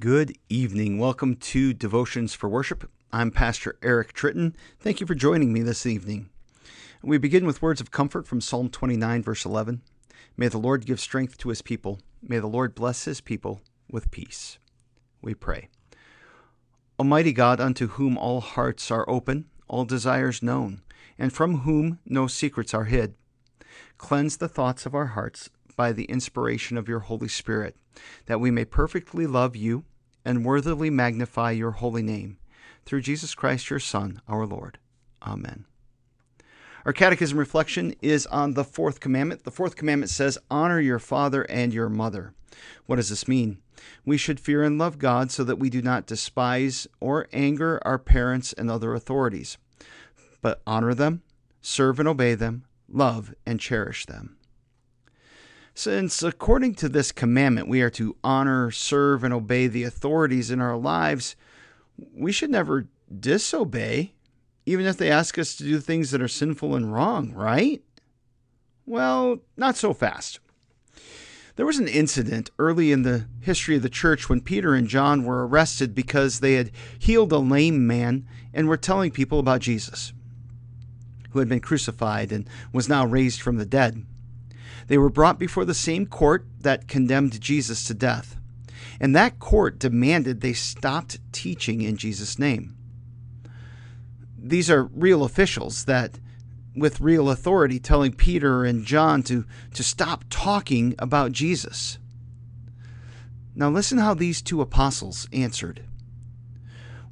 Good evening. Welcome to Devotions for Worship. I'm Pastor Eric Tritton. Thank you for joining me this evening. We begin with words of comfort from Psalm 29, verse 11. May the Lord give strength to his people. May the Lord bless his people with peace. We pray. Almighty God, unto whom all hearts are open, all desires known, and from whom no secrets are hid, cleanse the thoughts of our hearts by the inspiration of your Holy Spirit, that we may perfectly love you and worthily magnify your holy name. Through Jesus Christ, your Son, our Lord. Amen. Our catechism reflection is on the fourth commandment. The fourth commandment says, Honor your father and your mother. What does this mean? We should fear and love God so that we do not despise or anger our parents and other authorities, but honor them, serve and obey them, love and cherish them. Since, according to this commandment, we are to honor, serve, and obey the authorities in our lives, we should never disobey, even if they ask us to do things that are sinful and wrong, right? Well, not so fast. There was an incident early in the history of the church when Peter and John were arrested because they had healed a lame man and were telling people about Jesus, who had been crucified and was now raised from the dead. They were brought before the same court that condemned Jesus to death. And that court demanded they stopped teaching in Jesus' name. These are real officials that, with real authority, telling Peter and John to, to stop talking about Jesus. Now, listen how these two apostles answered.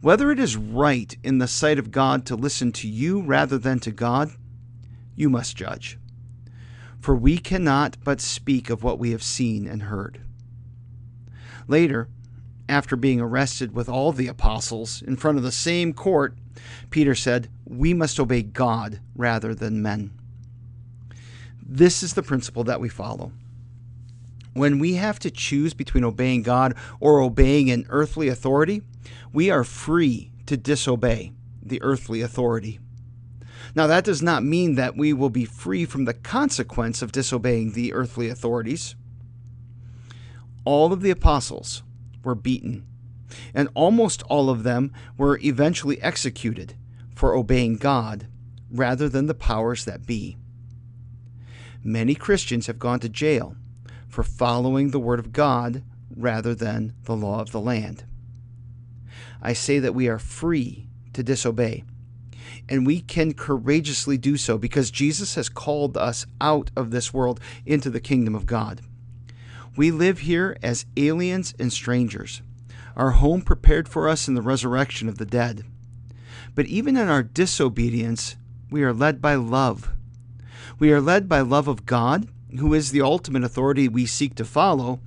Whether it is right in the sight of God to listen to you rather than to God, you must judge for we cannot but speak of what we have seen and heard. Later, after being arrested with all the apostles in front of the same court, Peter said, We must obey God rather than men. This is the principle that we follow. When we have to choose between obeying God or obeying an earthly authority, we are free to disobey the earthly authority. Now, that does not mean that we will be free from the consequence of disobeying the earthly authorities. All of the apostles were beaten, and almost all of them were eventually executed for obeying God rather than the powers that be. Many Christians have gone to jail for following the Word of God rather than the law of the land. I say that we are free to disobey and we can courageously do so because Jesus has called us out of this world into the kingdom of God. We live here as aliens and strangers, our home prepared for us in the resurrection of the dead. But even in our disobedience, we are led by love. We are led by love of God, who is the ultimate authority we seek to follow,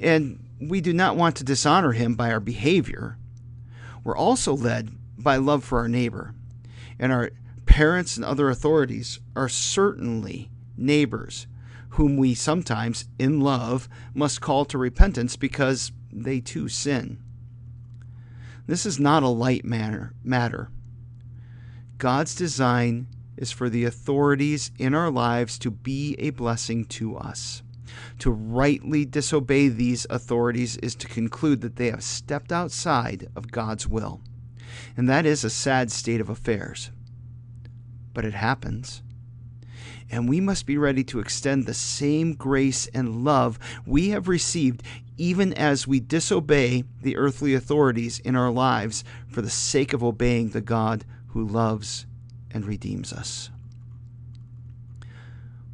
and we do not want to dishonor him by our behavior. We're also led by love for our neighbor and our parents and other authorities are certainly neighbors whom we sometimes, in love, must call to repentance because they too sin. This is not a light matter. God's design is for the authorities in our lives to be a blessing to us. To rightly disobey these authorities is to conclude that they have stepped outside of God's will. And that is a sad state of affairs. But it happens. And we must be ready to extend the same grace and love we have received, even as we disobey the earthly authorities in our lives for the sake of obeying the God who loves and redeems us.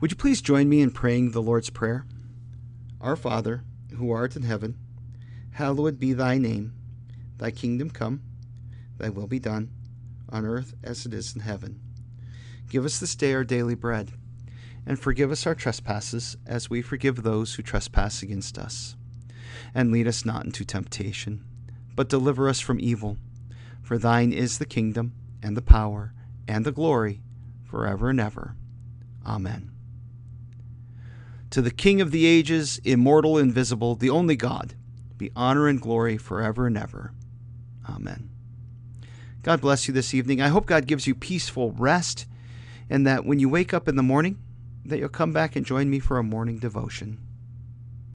Would you please join me in praying the Lord's Prayer? Our Father, who art in heaven, hallowed be thy name. Thy kingdom come Thy will be done, on earth as it is in heaven. Give us this day our daily bread, and forgive us our trespasses, as we forgive those who trespass against us. And lead us not into temptation, but deliver us from evil. For thine is the kingdom, and the power, and the glory, forever and ever. Amen. To the King of the ages, immortal, invisible, the only God, be honor and glory forever and ever. Amen. God bless you this evening. I hope God gives you peaceful rest and that when you wake up in the morning, that you'll come back and join me for a morning devotion.